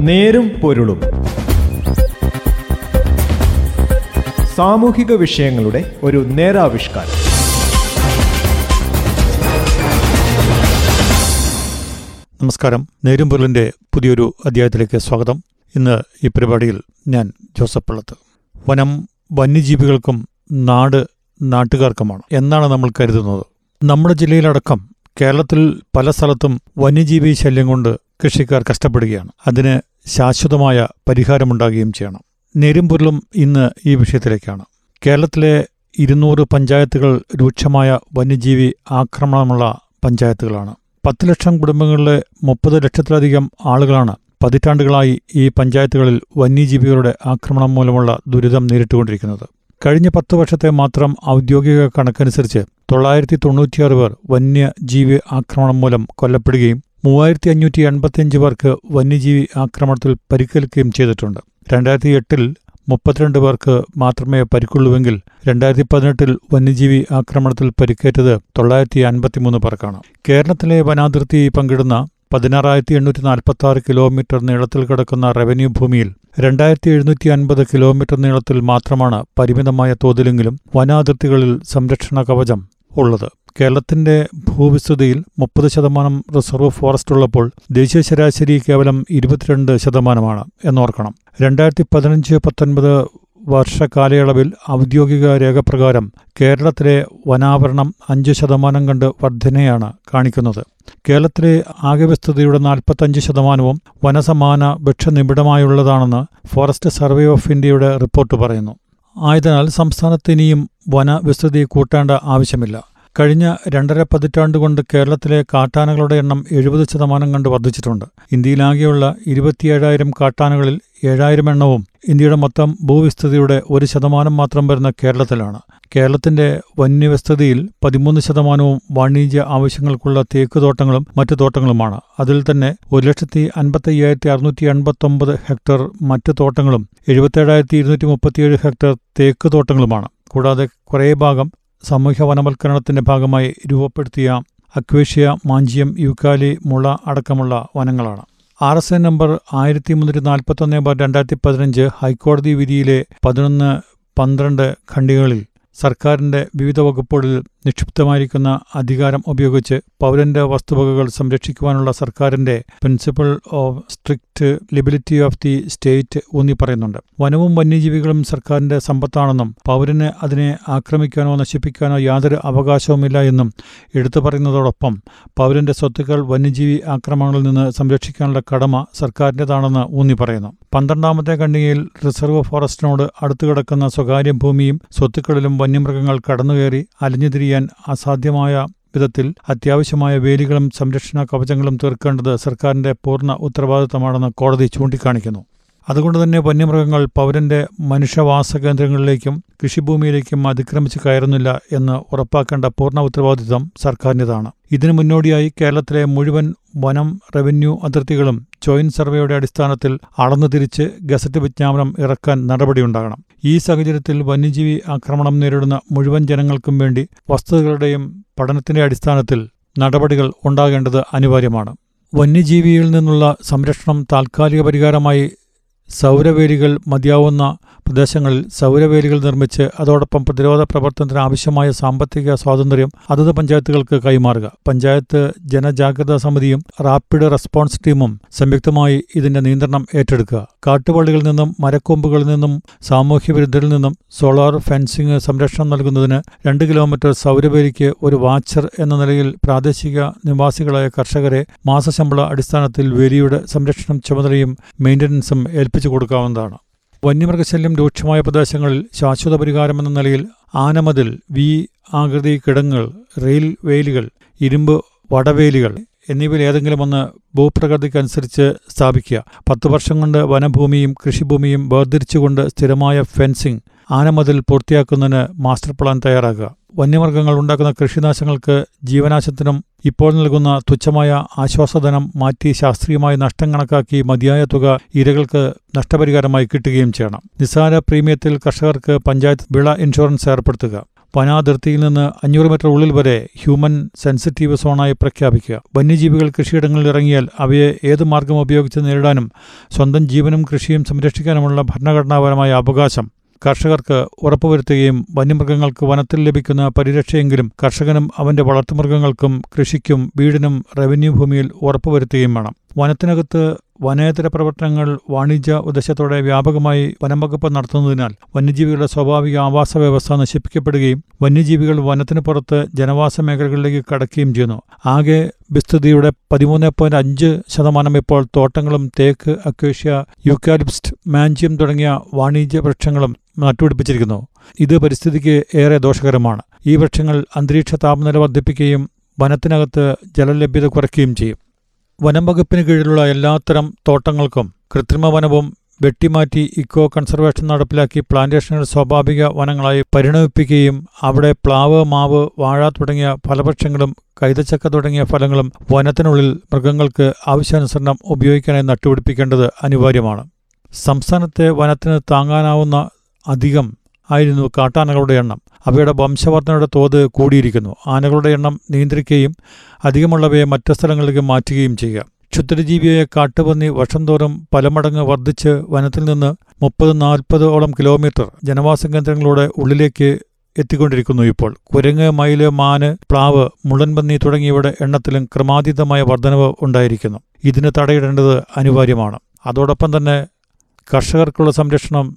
നേരും പൊരുളും. സാമൂഹിക വിഷയങ്ങളുടെ ഒരു നേരാവിഷ്കാരം. നമസ്കാരം. നേരും പൊരുളിന്റെ പുതിയൊരു അധ്യായത്തിലേക്ക് സ്വാഗതം. ഇന്ന് ഈ പരിപാടിയിൽ ഞാൻ ജോസഫ് പള്ളത്ത്. വനം വന്യജീവികൾക്കും നാട് നാട്ടുകാർക്കുമാണ്. എന്നാണ് നമ്മൾ കരുതുന്നത്. നമ്മുടെ ജില്ലയിലടക്കം കേരളത്തിൽ പല സ്ഥലത്തും വന്യജീവി ശല്യം കൊണ്ട് കൃഷിക്കാർ കഷ്ടപ്പെടുകയാണ്. അതിന് ശാശ്വതമായ പരിഹാരമുണ്ടാകുകയും ചെയ്യണം. നേരുംപൊരുളും ഇന്ന് ഈ വിഷയത്തിലേക്കാണ്. കേരളത്തിലെ ഇരുന്നൂറ് പഞ്ചായത്തുകൾ രൂക്ഷമായ വന്യജീവി ആക്രമണമുള്ള പഞ്ചായത്തുകളാണ്. പത്ത് ലക്ഷം കുടുംബങ്ങളിലെ മുപ്പത് ലക്ഷത്തിലധികം ആളുകളാണ് പതിറ്റാണ്ടുകളായി ഈ പഞ്ചായത്തുകളിൽ വന്യജീവികളുടെ ആക്രമണം മൂലമുള്ള ദുരിതം നേരിട്ടുകൊണ്ടിരിക്കുന്നത്. കഴിഞ്ഞ പത്തു വർഷത്തെ മാത്രം ഔദ്യോഗിക കണക്കനുസരിച്ച് തൊള്ളായിരത്തി തൊണ്ണൂറ്റിയാറ് പേർ വന്യജീവി ആക്രമണം മൂലം കൊല്ലപ്പെടുകയും മൂവായിരത്തി അഞ്ഞൂറ്റി എൺപത്തിയഞ്ച് പേർക്ക് വന്യജീവി ആക്രമണത്തിൽ പരിക്കേൽക്കുകയും ചെയ്തിട്ടുണ്ട്. രണ്ടായിരത്തി എട്ടിൽ മുപ്പത്തിരണ്ട് പേർക്ക് മാത്രമേ പരിക്കുള്ളൂവെങ്കിൽ രണ്ടായിരത്തി പതിനെട്ടിൽ വന്യജീവി ആക്രമണത്തിൽ പരിക്കേറ്റത് തൊള്ളായിരത്തി അൻപത്തിമൂന്ന് പേർക്കാണ്. കേരളത്തിലെ വനാതിർത്തി പങ്കിടുന്ന പതിനാറായിരത്തി എണ്ണൂറ്റി നാൽപ്പത്തി ആറ് കിലോമീറ്റർ നീളത്തിൽ കിടക്കുന്ന റവന്യൂ ഭൂമിയിൽ രണ്ടായിരത്തി എഴുന്നൂറ്റി അൻപത് കിലോമീറ്റർ നീളത്തിൽ മാത്രമാണ് പരിമിതമായ തോതിലെങ്കിലും വനാതിർത്തികളിൽ സംരക്ഷണ കവചം ഉള്ളത്. കേരളത്തിന്റെ ഭൂവിസ്തൃതിയിൽ മുപ്പത് ശതമാനം റിസർവ് ഫോറസ്റ്റ് ഉള്ളപ്പോൾ ദേശീയ ശരാശരി കേവലം ഇരുപത്തിരണ്ട് ശതമാനമാണ് എന്നോർക്കണം. രണ്ടായിരത്തി പതിനഞ്ച് പത്തൊൻപത് വർഷ കാലയളവിൽ ഔദ്യോഗിക രേഖപ്രകാരം കേരളത്തിലെ വനാവരണം അഞ്ച് ശതമാനം കണ്ട് വർധനയാണ് കാണിക്കുന്നത്. കേരളത്തിലെ ആകെ വിസ്തൃതിയുടെ നാൽപ്പത്തഞ്ച് ശതമാനവും വനസമാന വൃക്ഷനിബിഡമായുള്ളതാണെന്ന് ഫോറസ്റ്റ് സർവേ ഓഫ് ഇന്ത്യയുടെ റിപ്പോർട്ട് പറയുന്നു. ആയതിനാൽ സംസ്ഥാനത്ത് ഇനിയും വനവിസ്തൃതി കൂട്ടേണ്ട ആവശ്യമില്ല. കഴിഞ്ഞ രണ്ടര പതിറ്റാണ്ടുകൊണ്ട് കേരളത്തിലെ കാട്ടാനകളുടെ എണ്ണം എഴുപത് ശതമാനം കണ്ട് വർദ്ധിച്ചിട്ടുണ്ട്. ഇന്ത്യയിലാകെയുള്ള ഇരുപത്തിയേഴായിരം കാട്ടാനകളിൽ ഏഴായിരം എണ്ണവും ഇന്ത്യയുടെ മൊത്തം ഭൂവിസ്തൃതിയുടെ ഒരു ശതമാനം മാത്രം വരുന്ന കേരളത്തിലാണ്. കേരളത്തിന്റെ വന്യവിസ്തൃതിയിൽ പതിമൂന്ന് ശതമാനവും വാണിജ്യ ആവശ്യങ്ങൾക്കുള്ള തേക്ക് തോട്ടങ്ങളും മറ്റു തോട്ടങ്ങളുമാണ്. അതിൽ തന്നെ ഒരു ലക്ഷത്തി അൻപത്തി അയ്യായിരത്തി അറുന്നൂറ്റി എൺപത്തൊമ്പത് ഹെക്ടർ മറ്റു തോട്ടങ്ങളും എഴുപത്തേഴായിരത്തി ഇരുന്നൂറ്റി മുപ്പത്തിയേഴ് ഹെക്ടർ തേക്ക് തോട്ടങ്ങളുമാണ്. കൂടാതെ കുറേ ഭാഗം സാമൂഹ്യ വനവൽക്കരണത്തിന്റെ ഭാഗമായി രൂപപ്പെടുത്തിയ അക്വേഷ്യ മാഞ്ചിയം യൂക്കാലി മുള അടക്കമുള്ള വനങ്ങളാണ്. ആർ എസ് എൻ നമ്പർ ആയിരത്തി മുന്നൂറ്റി നാൽപ്പത്തൊന്ന് ബാർ രണ്ടായിരത്തി പതിനഞ്ച് ഹൈക്കോടതി വിധിയിലെ പതിനൊന്ന് പന്ത്രണ്ട് ഖണ്ഡികളിൽ സർക്കാരിന്റെ വിവിധ വകുപ്പുകളിൽ നിക്ഷിപ്തമായിരിക്കുന്ന അധികാരം ഉപയോഗിച്ച് പൗരന്റെ വസ്തുവകകൾ സംരക്ഷിക്കുവാനുള്ള സർക്കാരിന്റെ principle of strict liability of the state ഊന്നി പറയുന്നുണ്ട്. വനവും വന്യജീവികളും സർക്കാരിന്റെ സമ്പത്താണെന്നും പൗരന് അതിനെ ആക്രമിക്കാനോ നശിപ്പിക്കാനോ യാതൊരു അവകാശവുമില്ല എന്നും എടുത്തു പറയുന്നതോടൊപ്പം പൗരന്റെ സ്വത്തുക്കൾ വന്യജീവി ആക്രമണങ്ങളിൽ നിന്ന് സംരക്ഷിക്കാനുള്ള കടമ സർക്കാരിന്റെതാണെന്ന് ഊന്നി പറയുന്നു. പന്ത്രണ്ടാമത്തെ ഖണ്ഡികയിൽ റിസർവ് ഫോറസ്റ്റിനോട് അടുത്തുകിടക്കുന്ന സ്വകാര്യ ഭൂമിയും സ്വത്തുക്കളിലും വന്യമൃഗങ്ങൾ കടന്നുകയറി അലിഞ്ഞുതിരിയാൻ അസാധ്യമായ വിധത്തിൽ അത്യാവശ്യമായ വേലികളും സംരക്ഷണ കവചങ്ങളും തീർക്കേണ്ടത് സർക്കാരിന്റെ പൂർണ ഉത്തരവാദിത്തമാണെന്ന് കോടതി ചൂണ്ടിക്കാണിക്കുന്നു. അതുകൊണ്ട് തന്നെ വന്യമൃഗങ്ങൾ പൗരന്റെ മനുഷ്യവാസ കേന്ദ്രങ്ങളിലേക്കും കൃഷിഭൂമിയിലേക്കും അതിക്രമിച്ച് കയറുന്നില്ല എന്ന് ഉറപ്പാക്കേണ്ട പൂർണ ഉത്തരവാദിത്തം സർക്കാരിന്റെതാണ് ഇതിനു മുന്നോടിയായി കേരളത്തിലെ മുഴുവൻ വനം റവന്യൂ അതിർത്തികളും ജോയിന്റ് സർവേയുടെ അടിസ്ഥാനത്തിൽ അളന്നു തിരിച്ച് ഗസറ്റ് വിജ്ഞാപനം ഇറക്കാൻ നടപടിയുണ്ടാകണം. ഈ സാഹചര്യത്തിൽ വന്യജീവി ആക്രമണം നേരിടുന്ന മുഴുവൻ ജനങ്ങൾക്കും വേണ്ടി വസ്തുതകളുടെയും പഠനത്തിന്റെ അടിസ്ഥാനത്തിൽ നടപടികൾ ഉണ്ടാകേണ്ടത് അനിവാര്യമാണ്. വന്യജീവിയിൽ നിന്നുള്ള സംരക്ഷണം താൽക്കാലിക പരിഹാരമായി സൗരവേലികൾ മതിയാവുന്ന പ്രദേശങ്ങളിൽ സൗരവേലികൾ നിർമ്മിച്ച് അതോടൊപ്പം പ്രതിരോധ പ്രവർത്തനത്തിന് ആവശ്യമായ സാമ്പത്തിക സ്വാതന്ത്ര്യം അതത് പഞ്ചായത്തുകൾക്ക് കൈമാറുക. പഞ്ചായത്ത് ജനജാഗ്രതാ സമിതിയും റാപ്പിഡ് റെസ്പോൺസ് ടീമും സംയുക്തമായി ഇതിന്റെ നിയന്ത്രണം ഏറ്റെടുക്കുക. കാട്ടുപള്ളികളിൽ നിന്നും മരക്കൊമ്പുകളിൽ നിന്നും സാമൂഹ്യ വിരുദ്ധരിൽ നിന്നും സോളാർ ഫെൻസിംഗ് സംരക്ഷണം നൽകുന്നതിന് രണ്ട് കിലോമീറ്റർ സൗരവേലിക്ക് ഒരു വാച്ചർ എന്ന നിലയിൽ പ്രാദേശിക നിവാസികളായ കർഷകരെ മാസശമ്പള അടിസ്ഥാനത്തിൽ വേലിയുടെ സംരക്ഷണം ചുമതലയും മെയിന്റനൻസും ഏൽപ്പിച്ചു കൊടുക്കാവുന്നതാണ്. വന്യമൃഗശല്യം രൂക്ഷമായ പ്രദേശങ്ങളിൽ ശാശ്വത പരിഹാരമെന്ന നിലയിൽ ആനമതിൽ വി ആകൃതി കിടങ്ങൾ റെയിൽ വേലികൾ ഇരുമ്പ് വടവേലികൾ എന്നിവയിൽ ഏതെങ്കിലും ഒന്ന് ഭൂപ്രകൃതിക്കനുസരിച്ച് സ്ഥാപിക്കുക. പത്തു വർഷം കൊണ്ട് വനഭൂമിയും കൃഷിഭൂമിയും വേർതിരിച്ചുകൊണ്ട് സ്ഥിരമായ ഫെൻസിംഗ് ആനമതിൽ പൂർത്തിയാക്കുന്നതിന് മാസ്റ്റർ പ്ലാൻ തയ്യാറാക്കുക. വന്യമൃഗങ്ങൾ ഉണ്ടാക്കുന്ന കൃഷിനാശങ്ങൾക്ക് ജീവനാശത്തിനും ഇപ്പോൾ നൽകുന്ന തുച്ഛമായ ആശ്വാസധനം മാറ്റി ശാസ്ത്രീയമായി നഷ്ടം കണക്കാക്കി മതിയായ തുക ഇരകൾക്ക് നഷ്ടപരിഹാരമായി കിട്ടുകയും ചെയ്യണം. നിസ്സാര പ്രീമിയത്തിൽ കർഷകർക്ക് പഞ്ചായത്ത് വിള ഇൻഷുറൻസ് ഏർപ്പെടുത്തുക. വനാതിർത്തിയിൽ നിന്ന് അഞ്ഞൂറ് മീറ്റർ ഉള്ളിൽ വരെ ഹ്യൂമൻ സെൻസിറ്റീവ് സോണായി പ്രഖ്യാപിക്കുക. വന്യജീവികൾ കൃഷിയിടങ്ങളിൽ ഇറങ്ങിയാൽ അവയെ ഏത് മാർഗം ഉപയോഗിച്ച് നേരിടാനും സ്വന്തം ജീവനും കൃഷിയും സംരക്ഷിക്കാനുമുള്ള ഭരണഘടനാപരമായ അവകാശം കർഷകർക്ക് ഉറപ്പുവരുത്തുകയും വന്യമൃഗങ്ങൾക്ക് വനത്തിൽ ലഭിക്കുന്ന പരിരക്ഷയെങ്കിലും കർഷകനും അവന്റെ വളർത്തുമൃഗങ്ങൾക്കും കൃഷിക്കും വീടിനും റവന്യൂ ഭൂമിയിൽ ഉറപ്പുവരുത്തുകയും വേണം. വനത്തിനകത്ത് വനേതര പ്രവർത്തനങ്ങൾ വാണിജ്യ ഉദ്ദേശത്തോടെ വ്യാപകമായി വനംവകുപ്പ് നടത്തുന്നതിനാൽ വന്യജീവികളുടെ സ്വാഭാവിക ആവാസ വ്യവസ്ഥ നശിപ്പിക്കപ്പെടുകയും വന്യജീവികൾ വനത്തിന് പുറത്ത് ജനവാസ മേഖലകളിലേക്ക് കടക്കുകയും ചെയ്യുന്നു. ആകെ വിസ്തൃതിയുടെ പതിമൂന്ന് പോയിന്റ് അഞ്ച് ശതമാനം ഇപ്പോൾ തോട്ടങ്ങളും തേക്ക് അക്വേഷ്യ യൂക്കാലിപ്സ്റ്റ് മാഞ്ചിയം തുടങ്ങിയ വാണിജ്യ വൃക്ഷങ്ങളും നട്ടുപിടിപ്പിച്ചിരിക്കുന്നു. ഇത് പരിസ്ഥിതിക്ക് ഏറെ ദോഷകരമാണ്. ഈ വൃക്ഷങ്ങൾ അന്തരീക്ഷ താപനില വർദ്ധിപ്പിക്കുകയും വനത്തിനകത്ത് ജലലഭ്യത കുറയ്ക്കുകയും ചെയ്യും. വനം വകുപ്പിന് കീഴിലുള്ള എല്ലാത്തരം തോട്ടങ്ങൾക്കും കൃത്രിമ വനവും വെട്ടിമാറ്റി ഇക്കോ കൺസർവേഷൻ നടപ്പിലാക്കി പ്ലാന്റേഷനുകൾ സ്വാഭാവിക വനങ്ങളായി പരിണമിപ്പിക്കുകയും അവിടെ പ്ലാവ് മാവ് വാഴ തുടങ്ങിയ ഫലവൃക്ഷങ്ങളും കൈതച്ചക്ക തുടങ്ങിയ ഫലങ്ങളും വനത്തിനുള്ളിൽ മൃഗങ്ങൾക്ക് ആവശ്യാനുസരണം ഉപയോഗിക്കാനായി നട്ടുപിടിപ്പിക്കേണ്ടത് അനിവാര്യമാണ്. സംസ്ഥാനത്തെ വനത്തിന് താങ്ങാനാവുന്ന അധികം ആയിരുന്നു കാട്ടാനകളുടെ എണ്ണം. അവയുടെ വംശവർദ്ധനയുടെ തോത് കൂടിയിരിക്കുന്നു. ആനകളുടെ എണ്ണം നിയന്ത്രിക്കുകയും അധികമുള്ളവയെ മറ്റു സ്ഥലങ്ങളിലേക്ക് മാറ്റുകയും ചെയ്യുക. ക്ഷുദ്രജീവിയായ കാട്ടുപന്നി വർഷം തോറും പലമടങ്ങ് വർദ്ധിച്ച് വനത്തിൽ നിന്ന് മുപ്പത് നാൽപ്പതോളം കിലോമീറ്റർ ജനവാസ കേന്ദ്രങ്ങളുടെ ഉള്ളിലേക്ക് എത്തിക്കൊണ്ടിരിക്കുന്നു ഇപ്പോൾ. കുരങ്ങ് മയിൽ മാന് പ്ലാവ് മുള്ളൻപന്നി തുടങ്ങിയവയുടെ എണ്ണത്തിലും ക്രമാതീതമായ വർധനവ് ഉണ്ടായിരിക്കുന്നു. ഇതിന് തടയിടേണ്ടത് അനിവാര്യമാണ്. അതോടൊപ്പം തന്നെ കർഷകർക്കുള്ള സംരക്ഷണം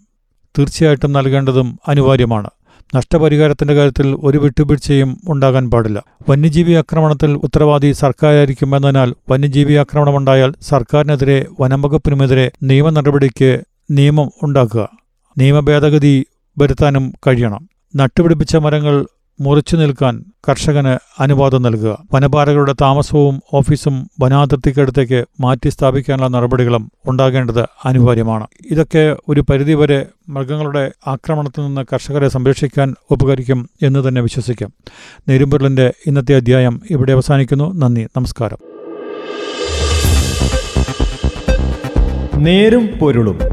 തീർച്ചയായിട്ടും നൽകേണ്ടതും അനിവാര്യമാണ്. നഷ്ടപരിഹാരത്തിന്റെ കാര്യത്തിൽ ഒരു വിട്ടുവീഴ്ചയും ഉണ്ടാകാൻ പാടില്ല. വന്യജീവി ആക്രമണത്തിൽ ഉത്തരവാദി സർക്കാരായിരിക്കും എന്നതിനാൽ വന്യജീവി ആക്രമണമുണ്ടായാൽ സർക്കാരിനെതിരെ വനംവകുപ്പിനുമെതിരെ നിയമ നടപടിക്ക് നിയമം ഉണ്ടാക്കുക. നിയമഭേദഗതി വരുത്താനും കഴിയണം. നട്ടുപിടിപ്പിച്ച മരങ്ങൾ മുറിച്ചു നിൽക്കാൻ കർഷകന് അനുവാദം നൽകുക. വനപാലകരുടെ താമസവും ഓഫീസും വനാതിർത്തിക്കടുത്തേക്ക് മാറ്റി സ്ഥാപിക്കാനുള്ള നടപടികളും ഉണ്ടാകേണ്ടത് അനിവാര്യമാണ്. ഇതൊക്കെ ഒരു പരിധിവരെ മൃഗങ്ങളുടെ ആക്രമണത്തിൽ നിന്ന് കർഷകരെ സംരക്ഷിക്കാൻ ഉപകരിക്കും എന്ന് തന്നെ വിശ്വസിക്കാം. നേരുമ്പൊരുളിന്റെ ഇന്നത്തെ അധ്യായം ഇവിടെ അവസാനിക്കുന്നു. നന്ദി. നമസ്കാരം. നേരും പൊരുളും.